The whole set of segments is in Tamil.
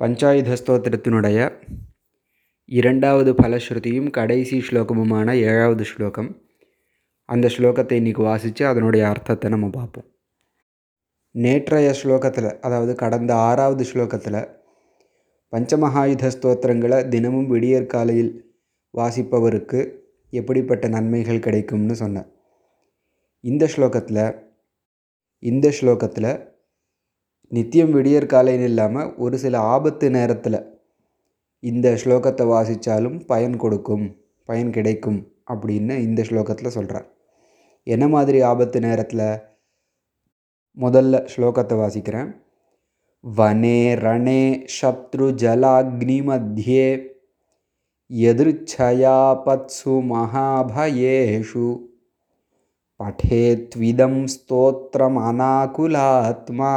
பஞ்சாயுத ஸ்தோத்திரத்தினுடைய இரண்டாவது பலஸ்ருதியும் கடைசி ஸ்லோகமுமான ஏழாவது ஸ்லோகம். அந்த ஸ்லோகத்தை இன்றைக்கி வாசித்து அதனுடைய அர்த்தத்தை நம்ம பார்ப்போம். நேற்றைய ஸ்லோகத்தில் அதாவது கடந்த ஆறாவது ஸ்லோகத்தில் பஞ்சமகாயுத ஸ்தோத்திரங்களை தினமும் விடியற்காலையில் வாசிப்பவருக்கு எப்படிப்பட்ட நன்மைகள் கிடைக்கும்னு சொன்னேன் இந்த ஸ்லோகத்தில் இந்த ஸ்லோகத்தில் நித்தியம் விடியற் காலைன்னு இல்லாமல் ஒரு சில ஆபத்து நேரத்தில் இந்த ஸ்லோகத்தை வாசித்தாலும் பயன் கொடுக்கும் பயன் கிடைக்கும் அப்படின்னு இந்த ஸ்லோகத்தில் சொல்கிறார் என்ன மாதிரி ஆபத்து நேரத்தில்? முதல்ல ஸ்லோகத்தை வாசிக்கிறேன். வனே ரணே சத்ரு ஜலாக்னி மத்தியே எதிர்ச்சயா பத்சு மகாபயேஷு ஸ்தோத்திரம் அனாகுலாத்மா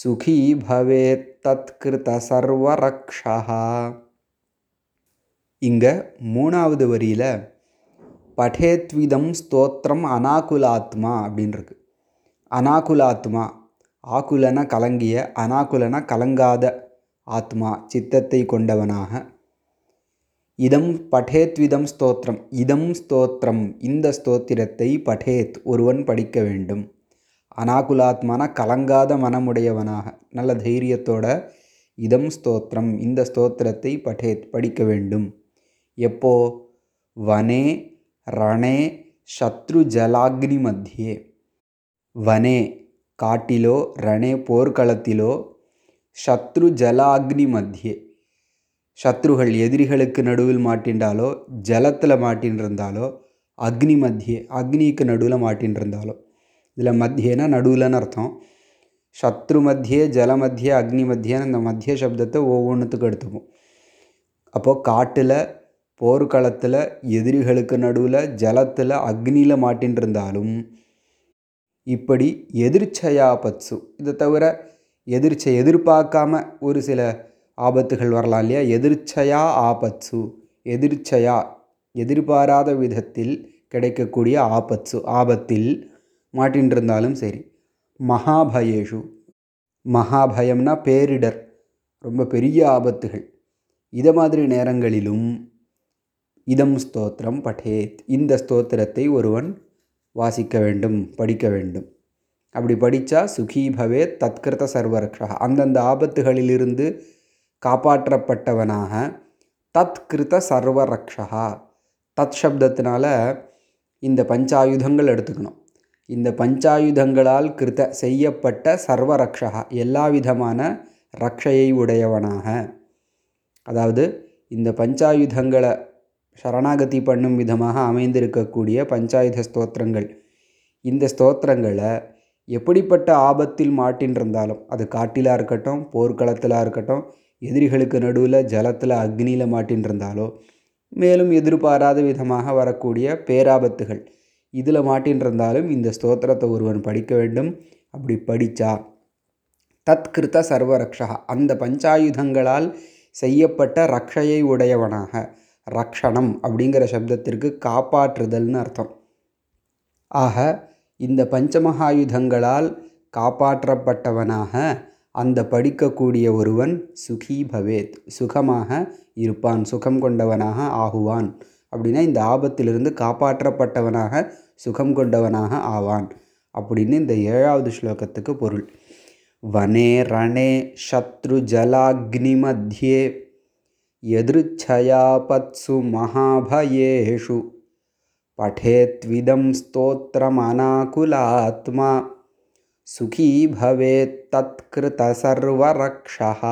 सुखी भवेத் தத்கிருத சர்வரக்ஷா இங்கே மூணாவது வரியில் படேத்விதம் ஸ்தோத்திரம் அனாகுலாத்மா அப்படின்ருக்கு. அனாகுலாத்மா ஆகுலன கலங்கிய அனாகுலன கலங்காத ஆத்மா சித்தத்தை கொண்டவனாக. இதம் படேத்விதம் ஸ்தோத்திரம் இதம் ஸ்தோத்திரம் இந்த ஸ்தோத்திரத்தை படேத் ஒருவன் படிக்க வேண்டும். அனாகுலாத்மான கலங்காத மனமுடையவனாக. நல்ல தைரியத்தோட இதம் ஸ்தோத்திரம். இந்த ஸ்தோத்திரத்தை படேத் படிக்க வேண்டும். எப்போ? வனே ரணே சத்ரு ஜலாக்னி மத்தியே. வனே காட்டிலோ ரணே போர்க்களத்திலோ சத்ரு ஜலாக்னி மத்தியே. சத்ருகள் எதிரிகளுக்கு நடுவில் மாட்டின்றாலோ ஜலத்தில் மாட்டின்றிருந்தாலோ அக்னி மத்தியே. அக்னிக்கு நடுவில் மாட்டின்றிருந்தாலோ. இதில் மத்தியனா நடுவில்னு அர்த்தம். சத்ரு மத்தியே ஜல மத்திய அக்னி மத்தியன்னு அந்த மத்திய சப்தத்தை ஒவ்வொன்றுத்துக்கும் எடுத்துப்போம். அப்போது காட்டில் போர்க்களத்தில் எதிரிகளுக்கு நடுவில் ஜலத்தில் அக்னியில் மாட்டின்றிருந்தாலும் இப்படி எதிர்ச்சையா பத்சு. இதை தவிர எதிர்ச்சை எதிர்பார்க்காம ஒரு சில ஆபத்துகள் வரலாம் இல்லையா? எதிர்ச்சையா ஆபத்சு. எதிர்ச்சையா எதிர்பாராத விதத்தில் கிடைக்கக்கூடிய ஆபத்சு. ஆபத்தில் மாட்டின்றிருந்தாலும் சரி. மகாபயேஷு. மகாபயம்னா பேரிடர். ரொம்ப பெரிய ஆபத்துகள். இதை மாதிரி நேரங்களிலும் இதம் ஸ்தோத்திரம் படேத். இந்த ஸ்தோத்திரத்தை ஒருவன் வாசிக்க வேண்டும் படிக்க வேண்டும். அப்படி படித்தா சுகீபவே பவேத் தத்கிருத சர்வரக்ஷா அந்தந்த ஆபத்துகளிலிருந்து காப்பாற்றப்பட்டவனாக தத்கிருத சர்வரக்ஷா தத் சப்தத்தினால இந்த பஞ்சாயுதங்கள் எடுத்துக்கணும். இந்த பஞ்சாயுதங்களால் கிருத்த செய்யப்பட்ட சர்வரக்ஷா எல்லா விதமான ரக்ஷையை உடையவனாக. அதாவது இந்த பஞ்சாயுதங்களை சரணாகதி பண்ணும் விதமாக அமைந்திருக்கக்கூடிய பஞ்சாயுத ஸ்தோத்திரங்கள். இந்த ஸ்தோத்திரங்களை எப்படிப்பட்ட ஆபத்தில் மாட்டின்றிருந்தாலும் அது காட்டிலாக இருக்கட்டும் போர்க்களத்தில் இருக்கட்டும் எதிரிகளுக்கு நடுவில் ஜலத்தில் அக்னியில் மாட்டின்றிருந்தாலோ மேலும் எதிர்பாராத விதமாக வரக்கூடிய பேராபத்துகள். இதில் மாட்டின்றிருந்தாலும் இந்த ஸ்தோத்திரத்தை ஒருவன் படிக்க வேண்டும். அப்படி படித்தா தத்கிருத்த சர்வரக்ஷா அந்த பஞ்சாயுதங்களால் செய்யப்பட்ட ரக்ஷையை உடையவனாக. ரக்ஷணம் அப்படிங்கிற சப்தத்திற்கு காப்பாற்றுதல்னு அர்த்தம். ஆக இந்த பஞ்சமகாயுதங்களால் காப்பாற்றப்பட்டவனாக அந்த படிக்கக்கூடிய ஒருவன் சுகி பவேத் சுகமாக இருப்பான் சுகம் கொண்டவனாக ஆகுவான். அப்படின்னா இந்த ஆபத்திலிருந்து காப்பாற்றப்பட்டவனாக சுகம் கொண்டவனாக ஆவான். அப்படின்னு இந்த ஏழாவது ஸ்லோகத்துக்கு பொருள். வனே ரணே சத்ரு ஜலாக்னி மத்தியே எதிர்ச்சயாபத்சு மகாபயேஷு பठेत्विदं स्तोत्रमनाकुलात्मा सुखी भवेत् तत्कृतसर्वरक्षः